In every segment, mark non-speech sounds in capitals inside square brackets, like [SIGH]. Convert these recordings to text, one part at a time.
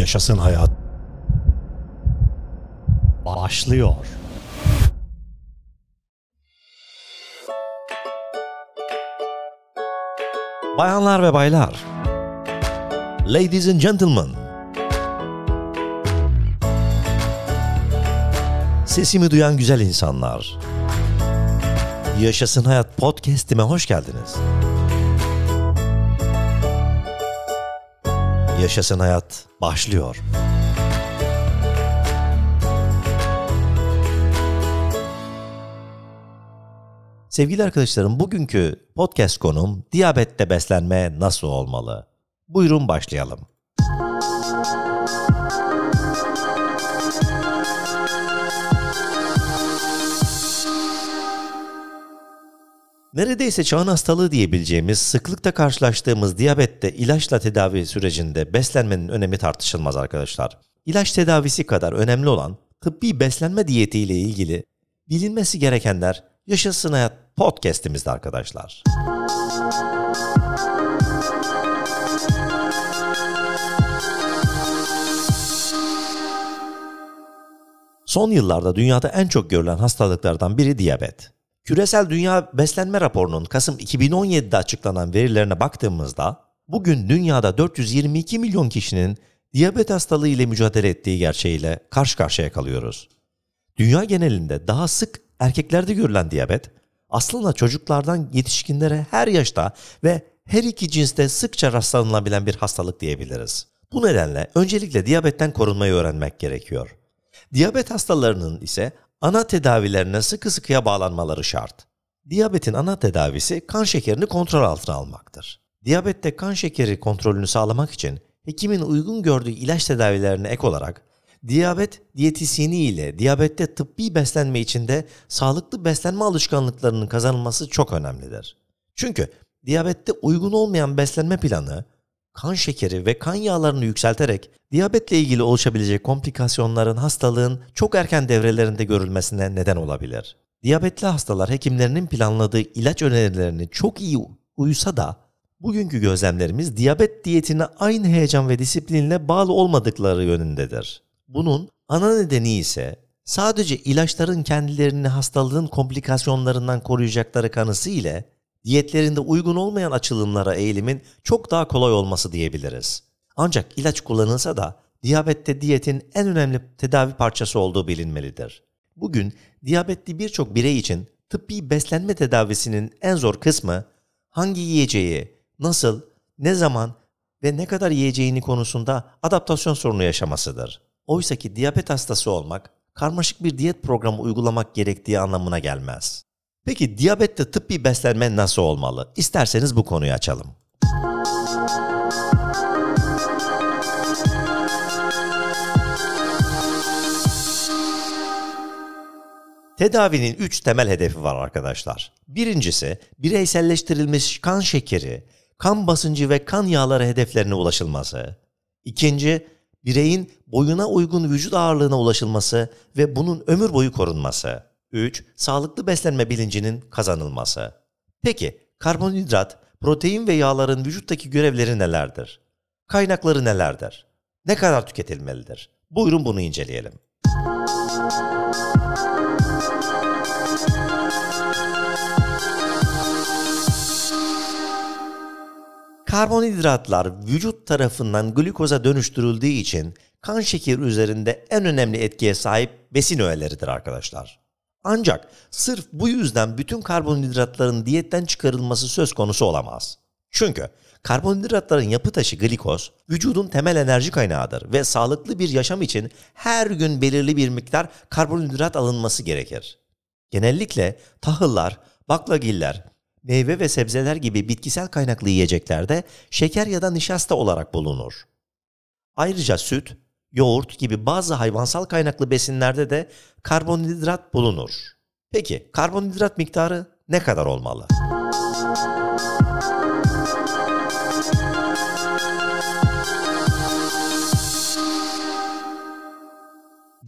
Yaşasın hayat. Başlıyor. Bayanlar ve baylar. Ladies and gentlemen. Sesimi duyan güzel insanlar. Yaşasın Hayat podcast'ime hoş geldiniz. Yaşasın Hayat başlıyor. Sevgili arkadaşlarım, bugünkü podcast konum diyabette beslenme nasıl olmalı? Buyurun başlayalım. Neredeyse çağın hastalığı diyebileceğimiz sıklıkta karşılaştığımız diyabette ilaçla tedavi sürecinde beslenmenin önemi tartışılmaz arkadaşlar. İlaç tedavisi kadar önemli olan tıbbi beslenme diyeti ile ilgili bilinmesi gerekenler Yaşasın Hayat podcast'imizde arkadaşlar. Son yıllarda dünyada en çok görülen hastalıklardan biri diyabet. Küresel Dünya Beslenme Raporu'nun Kasım 2017'de açıklanan verilerine baktığımızda bugün dünyada 422 milyon kişinin diyabet hastalığı ile mücadele ettiği gerçeğiyle karşı karşıya kalıyoruz. Dünya genelinde daha sık erkeklerde görülen diyabet aslında çocuklardan yetişkinlere her yaşta ve her iki cinste sıkça rastlanılabilen bir hastalık diyebiliriz. Bu nedenle öncelikle diyabetten korunmayı öğrenmek gerekiyor. Diyabet hastalarının ise ana tedavilerine sıkı sıkıya bağlanmaları şart. Diyabetin ana tedavisi kan şekerini kontrol altına almaktır. Diyabette kan şekeri kontrolünü sağlamak için hekimin uygun gördüğü ilaç tedavilerine ek olarak diyabet diyetisyeni ile diyabette tıbbi beslenme içinde sağlıklı beslenme alışkanlıklarının kazanılması çok önemlidir. Çünkü diyabette uygun olmayan beslenme planı kan şekeri ve kan yağlarını yükselterek diyabetle ilgili oluşabilecek komplikasyonların hastalığın çok erken devrelerinde görülmesine neden olabilir. Diyabetli hastalar hekimlerinin planladığı ilaç önerilerini çok iyi uysa da bugünkü gözlemlerimiz diyabet diyetine aynı heyecan ve disiplinle bağlı olmadıkları yönündedir. Bunun ana nedeni ise sadece ilaçların kendilerini hastalığın komplikasyonlarından koruyacakları kanısı ile diyetlerinde uygun olmayan açılımlara eğilimin çok daha kolay olması diyebiliriz. Ancak ilaç kullanılsa da diyabette diyetin en önemli tedavi parçası olduğu bilinmelidir. Bugün diyabetli birçok birey için tıbbi beslenme tedavisinin en zor kısmı hangi yiyeceği, nasıl, ne zaman ve ne kadar yiyeceğini konusunda adaptasyon sorunu yaşamasıdır. Oysa ki diyabet hastası olmak, karmaşık bir diyet programı uygulamak gerektiği anlamına gelmez. Peki diyabette tıbbi beslenme nasıl olmalı? İsterseniz bu konuyu açalım. Tedavinin 3 temel hedefi var arkadaşlar. Birincisi bireyselleştirilmiş kan şekeri, kan basıncı ve kan yağları hedeflerine ulaşılması. İkinci, bireyin boyuna uygun vücut ağırlığına ulaşılması ve bunun ömür boyu korunması. 3. Sağlıklı beslenme bilincinin kazanılması. Peki karbonhidrat, protein ve yağların vücuttaki görevleri nelerdir? Kaynakları nelerdir? Ne kadar tüketilmelidir? Buyurun bunu inceleyelim. Karbonhidratlar vücut tarafından glikoza dönüştürüldüğü için kan şekeri üzerinde en önemli etkiye sahip besin öğeleridir arkadaşlar. Ancak sırf bu yüzden bütün karbonhidratların diyetten çıkarılması söz konusu olamaz. Çünkü karbonhidratların yapı taşı glikoz, vücudun temel enerji kaynağıdır ve sağlıklı bir yaşam için her gün belirli bir miktar karbonhidrat alınması gerekir. Genellikle tahıllar, baklagiller, meyve ve sebzeler gibi bitkisel kaynaklı yiyeceklerde şeker ya da nişasta olarak bulunur. Ayrıca süt, yoğurt gibi bazı hayvansal kaynaklı besinlerde de karbonhidrat bulunur. Peki karbonhidrat miktarı ne kadar olmalı?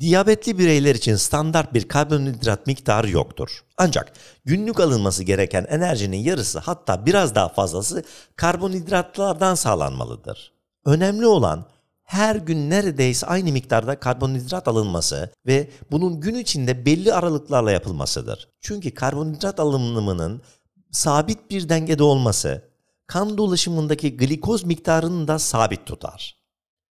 Diyabetli bireyler için standart bir karbonhidrat miktarı yoktur. Ancak günlük alınması gereken enerjinin yarısı hatta biraz daha fazlası karbonhidratlardan sağlanmalıdır. Önemli olan her gün neredeyse aynı miktarda karbonhidrat alınması ve bunun gün içinde belli aralıklarla yapılmasıdır. Çünkü karbonhidrat alımının sabit bir dengede olması kan dolaşımındaki glikoz miktarını da sabit tutar.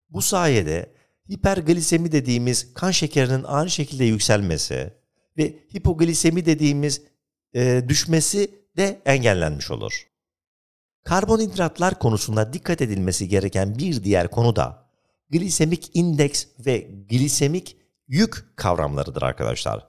Bu sayede hiperglisemi dediğimiz kan şekerinin aynı şekilde yükselmesi ve hipoglisemi dediğimiz e, düşmesi de engellenmiş olur. Karbonhidratlar konusunda dikkat edilmesi gereken bir diğer konu da glisemik indeks ve glisemik yük kavramlarıdır arkadaşlar.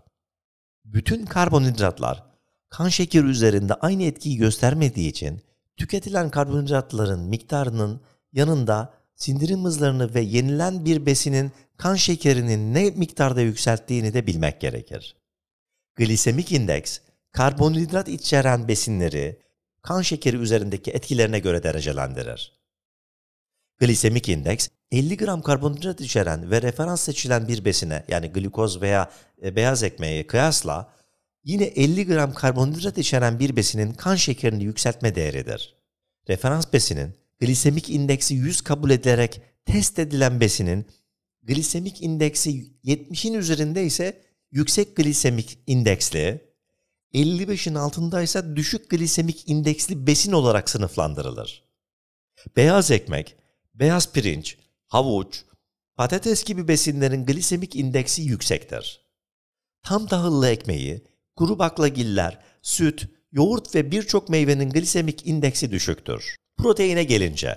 Bütün karbonhidratlar kan şekeri üzerinde aynı etkiyi göstermediği için tüketilen karbonhidratların miktarının yanında sindirim hızlarını ve yenilen bir besinin kan şekerinin ne miktarda yükselttiğini de bilmek gerekir. Glisemik indeks, karbonhidrat içeren besinleri kan şekeri üzerindeki etkilerine göre derecelendirir. Glisemik indeks, 50 gram karbonhidrat içeren ve referans seçilen bir besine yani glikoz veya e, beyaz ekmeğe kıyasla yine 50 gram karbonhidrat içeren bir besinin kan şekerini yükseltme değeridir. Referans besinin glisemik indeksi 100 kabul edilerek test edilen besinin glisemik indeksi 70'in üzerinde ise yüksek glisemik indeksli, 55'in altındaysa düşük glisemik indeksli besin olarak sınıflandırılır. Beyaz ekmek, beyaz pirinç, havuç, patates gibi besinlerin glisemik indeksi yüksektir. Tam tahıllı ekmeği, kuru baklagiller, süt, yoğurt ve birçok meyvenin glisemik indeksi düşüktür. Proteine gelince.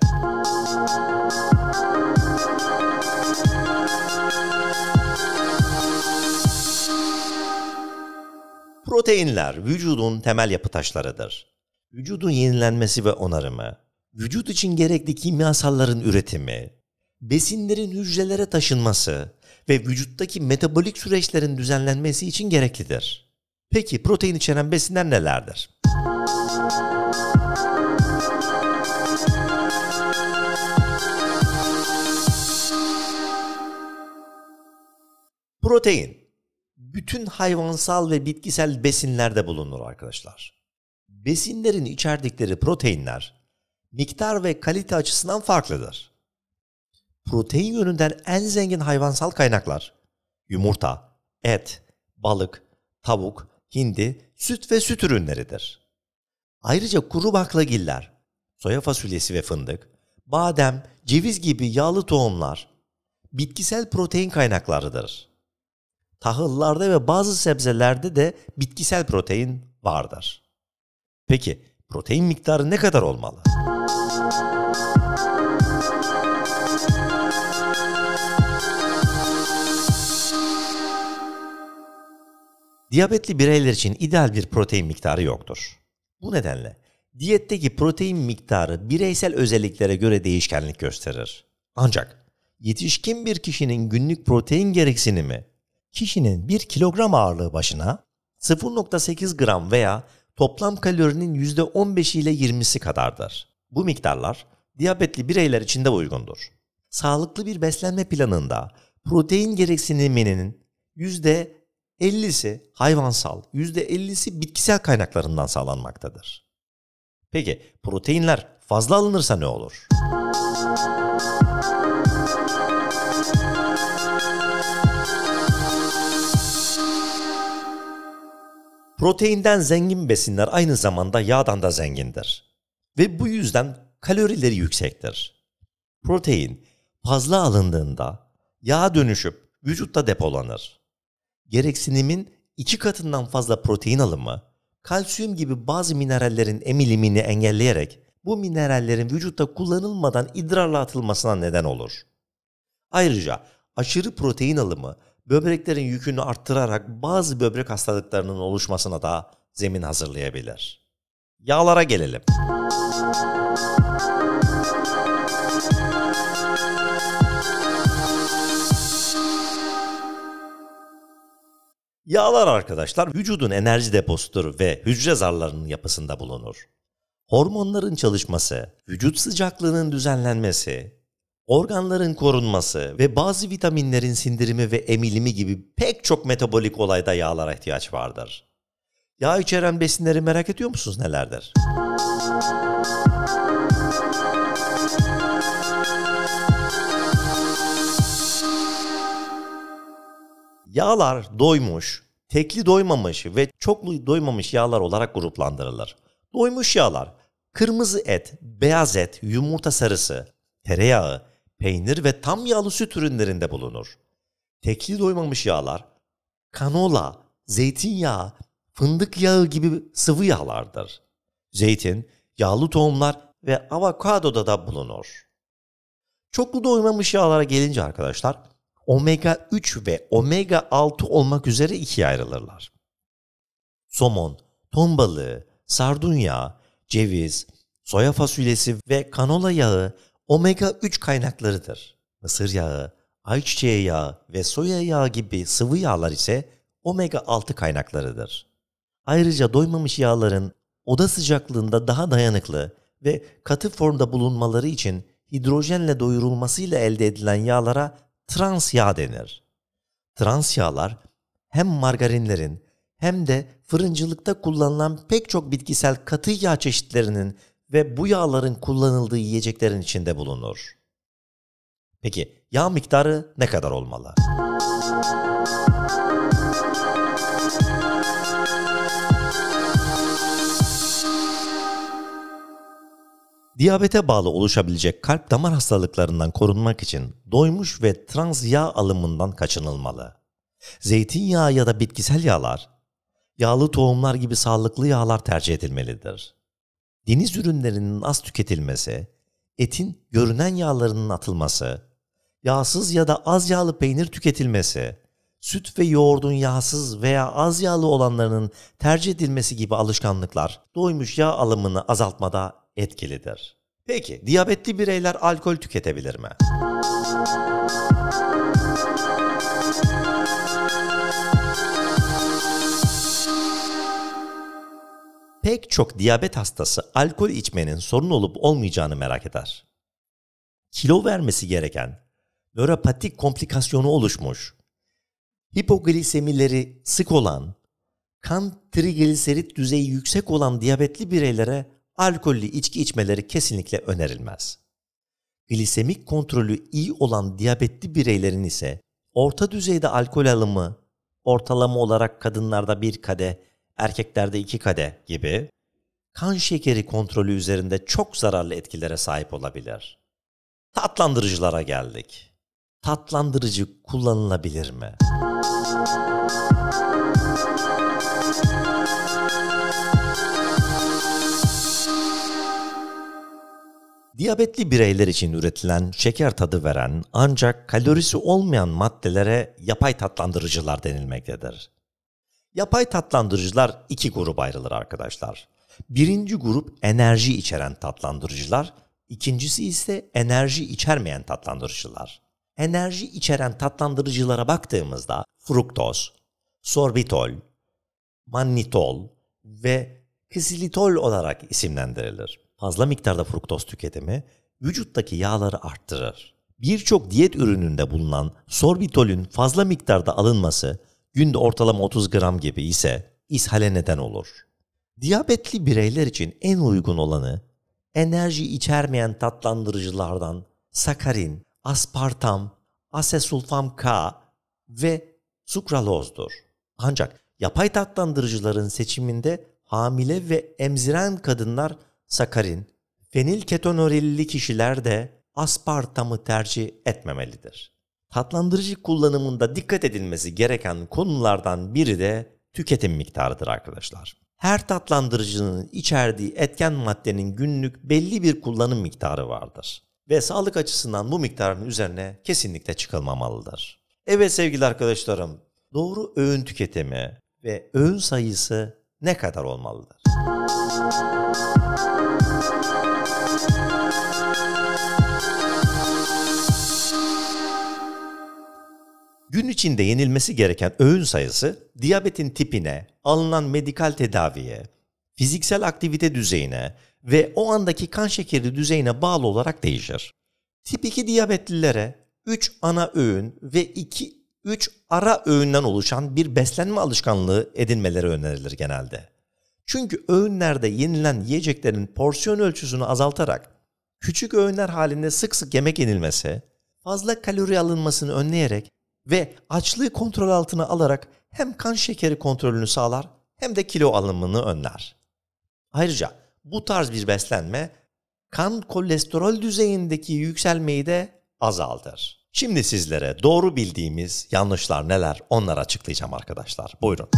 Proteinler vücudun temel yapı taşlarıdır. Vücudun yenilenmesi ve onarımı, vücut için gerekli kimyasalların üretimi, besinlerin hücrelere taşınması ve vücuttaki metabolik süreçlerin düzenlenmesi için gereklidir. Peki protein içeren besinler nelerdir? Protein bütün hayvansal ve bitkisel besinlerde bulunur arkadaşlar. Besinlerin içerdikleri proteinler miktar ve kalite açısından farklıdır. Protein yönünden en zengin hayvansal kaynaklar yumurta, et, balık, tavuk, hindi, süt ve süt ürünleridir. Ayrıca kuru baklagiller, soya fasulyesi ve fındık, badem, ceviz gibi yağlı tohumlar bitkisel protein kaynaklarıdır tahıllarda ve bazı sebzelerde de bitkisel protein vardır. Peki protein miktarı ne kadar olmalı? Diyabetli bireyler için ideal bir protein miktarı yoktur. Bu nedenle diyetteki protein miktarı bireysel özelliklere göre değişkenlik gösterir. Ancak yetişkin bir kişinin günlük protein gereksinimi kişinin 1 kilogram ağırlığı başına 0.8 gram veya toplam kalorinin %15 ile 20'si kadardır. Bu miktarlar diyabetli bireyler için de uygundur. Sağlıklı bir beslenme planında protein gereksiniminin %50'si hayvansal, %50'si bitkisel kaynaklarından sağlanmaktadır. Peki proteinler fazla alınırsa ne olur? Proteinden zengin besinler aynı zamanda yağdan da zengindir. Ve bu yüzden kalorileri yüksektir. Protein fazla alındığında yağ dönüşüp vücutta depolanır. Gereksinimin iki katından fazla protein alımı, kalsiyum gibi bazı minerallerin emilimini engelleyerek bu minerallerin vücutta kullanılmadan idrarla atılmasına neden olur. Ayrıca aşırı protein alımı böbreklerin yükünü arttırarak bazı böbrek hastalıklarının oluşmasına da zemin hazırlayabilir. Yağlara gelelim. Yağlar arkadaşlar vücudun enerji deposudur ve hücre zarlarının yapısında bulunur. Hormonların çalışması, vücut sıcaklığının düzenlenmesi, organların korunması ve bazı vitaminlerin sindirimi ve emilimi gibi pek çok metabolik olayda yağlara ihtiyaç vardır. Yağ içeren besinleri merak ediyor musunuz nelerdir? Yağlar doymuş, tekli doymamış ve çoklu doymamış yağlar olarak gruplandırılır. Doymuş yağlar kırmızı et, beyaz et, yumurta sarısı, tereyağı, peynir ve tam yağlı süt ürünlerinde bulunur. Tekli doymamış yağlar kanola, zeytinyağı, fındık yağı gibi sıvı yağlardır. Zeytin, yağlı tohumlar ve avokadoda da bulunur. Çoklu doymamış yağlara gelince arkadaşlar, omega 3 ve omega 6 olmak üzere ikiye ayrılırlar. Somon, ton balığı, sardunya, ceviz, soya fasulyesi ve kanola yağı omega 3 kaynaklarıdır. Mısır yağı, ayçiçeği yağı ve soya yağı gibi sıvı yağlar ise omega 6 kaynaklarıdır. Ayrıca doymamış yağların oda sıcaklığında daha dayanıklı ve katı formda bulunmaları için hidrojenle doyurulmasıyla elde edilen yağlara trans yağ denir. Trans yağlar hem margarinlerin hem de fırıncılıkta kullanılan pek çok bitkisel katı yağ çeşitlerinin ve bu yağların kullanıldığı yiyeceklerin içinde bulunur. Peki yağ miktarı ne kadar olmalı? Diyabete bağlı oluşabilecek kalp damar hastalıklarından korunmak için doymuş ve trans yağ alımından kaçınılmalı. Zeytinyağı ya da bitkisel yağlar, yağlı tohumlar gibi sağlıklı yağlar tercih edilmelidir. Deniz ürünlerinin az tüketilmesi, etin görünen yağlarının atılması, yağsız ya da az yağlı peynir tüketilmesi, süt ve yoğurdun yağsız veya az yağlı olanlarının tercih edilmesi gibi alışkanlıklar doymuş yağ alımını azaltmada etkilidir. Peki diyabetli bireyler alkol tüketebilir mi? Pek çok diyabet hastası alkol içmenin sorun olup olmayacağını merak eder. Kilo vermesi gereken, nöropatik komplikasyonu oluşmuş, hipoglisemileri sık olan, kan trigliserit düzeyi yüksek olan diyabetli bireylere alkollü içki içmeleri kesinlikle önerilmez. Glisemik kontrolü iyi olan diyabetli bireylerin ise orta düzeyde alkol alımı, ortalama olarak kadınlarda bir kade, erkeklerde iki kade gibi kan şekeri kontrolü üzerinde çok zararlı etkilere sahip olabilir. Tatlandırıcılara geldik. Tatlandırıcı kullanılabilir mi? Diyabetli bireyler için üretilen şeker tadı veren ancak kalorisi olmayan maddelere yapay tatlandırıcılar denilmektedir. Yapay tatlandırıcılar iki grup ayrılır arkadaşlar. Birinci grup enerji içeren tatlandırıcılar, ikincisi ise enerji içermeyen tatlandırıcılar. Enerji içeren tatlandırıcılara baktığımızda fruktoz, sorbitol, mannitol ve ksilitol olarak isimlendirilir. Fazla miktarda fruktoz tüketimi vücuttaki yağları arttırır. Birçok diyet ürününde bulunan sorbitolün fazla miktarda alınması günde ortalama 30 gram gibi ise ishale neden olur. Diyabetli bireyler için en uygun olanı enerji içermeyen tatlandırıcılardan sakarin, aspartam, asesulfam K ve sukralozdur. Ancak yapay tatlandırıcıların seçiminde hamile ve emziren kadınlar sakarin, fenilketonurilli kişiler de aspartamı tercih etmemelidir. Tatlandırıcı kullanımında dikkat edilmesi gereken konulardan biri de tüketim miktarıdır arkadaşlar. Her tatlandırıcının içerdiği etken maddenin günlük belli bir kullanım miktarı vardır. Ve sağlık açısından bu miktarın üzerine kesinlikle çıkılmamalıdır. Evet sevgili arkadaşlarım, doğru öğün tüketimi ve öğün sayısı ne kadar olmalıdır? Gün içinde yenilmesi gereken öğün sayısı diyabetin tipine, alınan medikal tedaviye, fiziksel aktivite düzeyine ve o andaki kan şekeri düzeyine bağlı olarak değişir. Tip 2 diyabetlilere 3 ana öğün ve 2 3 ara öğünden oluşan bir beslenme alışkanlığı edinmeleri önerilir genelde. Çünkü öğünlerde yenilen yiyeceklerin porsiyon ölçüsünü azaltarak küçük öğünler halinde sık sık yemek yenilmesi, fazla kalori alınmasını önleyerek ve açlığı kontrol altına alarak hem kan şekeri kontrolünü sağlar hem de kilo alımını önler. Ayrıca bu tarz bir beslenme kan kolesterol düzeyindeki yükselmeyi de azaltır. Şimdi sizlere doğru bildiğimiz yanlışlar neler onları açıklayacağım arkadaşlar. Buyurun.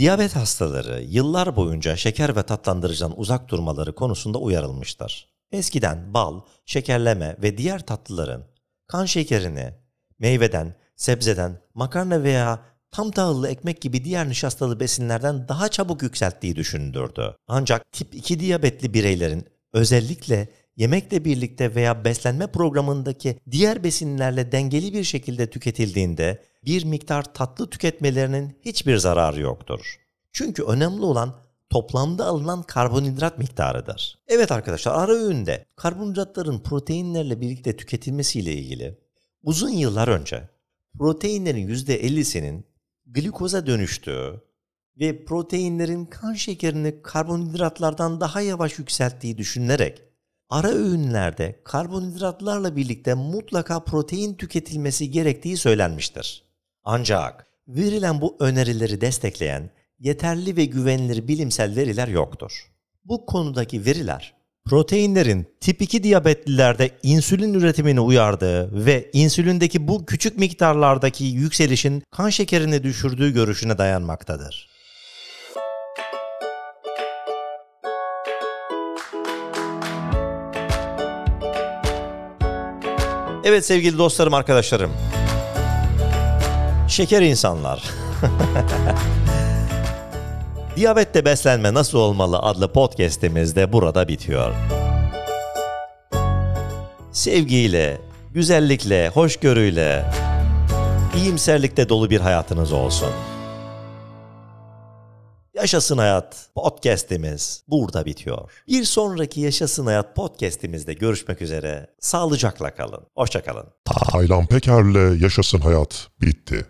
Diyabet hastaları yıllar boyunca şeker ve tatlandırıcıdan uzak durmaları konusunda uyarılmıştır. Eskiden bal, şekerleme ve diğer tatlıların kan şekerini meyveden, sebzeden, makarna veya tam tahıllı ekmek gibi diğer nişastalı besinlerden daha çabuk yükselttiği düşünülürdü. Ancak tip 2 diyabetli bireylerin özellikle yemekle birlikte veya beslenme programındaki diğer besinlerle dengeli bir şekilde tüketildiğinde bir miktar tatlı tüketmelerinin hiçbir zararı yoktur. Çünkü önemli olan toplamda alınan karbonhidrat miktarıdır. Evet arkadaşlar ara öğünde karbonhidratların proteinlerle birlikte tüketilmesiyle ilgili uzun yıllar önce proteinlerin %50'sinin glikoza dönüştüğü ve proteinlerin kan şekerini karbonhidratlardan daha yavaş yükselttiği düşünülerek ara öğünlerde karbonhidratlarla birlikte mutlaka protein tüketilmesi gerektiği söylenmiştir. Ancak verilen bu önerileri destekleyen yeterli ve güvenilir bilimsel veriler yoktur. Bu konudaki veriler proteinlerin tip 2 diyabetlilerde insülin üretimini uyardığı ve insülindeki bu küçük miktarlardaki yükselişin kan şekerini düşürdüğü görüşüne dayanmaktadır. Evet sevgili dostlarım, arkadaşlarım. Şeker insanlar. [LAUGHS] Diyabette beslenme nasıl olmalı adlı podcast'imiz de burada bitiyor. Sevgiyle, güzellikle, hoşgörüyle, iyimserlikle dolu bir hayatınız olsun. Yaşasın Hayat podcast'imiz burada bitiyor. Bir sonraki Yaşasın Hayat podcast'imizde görüşmek üzere. Sağlıcakla kalın. Hoşçakalın. Taylan Peker'le Yaşasın Hayat bitti.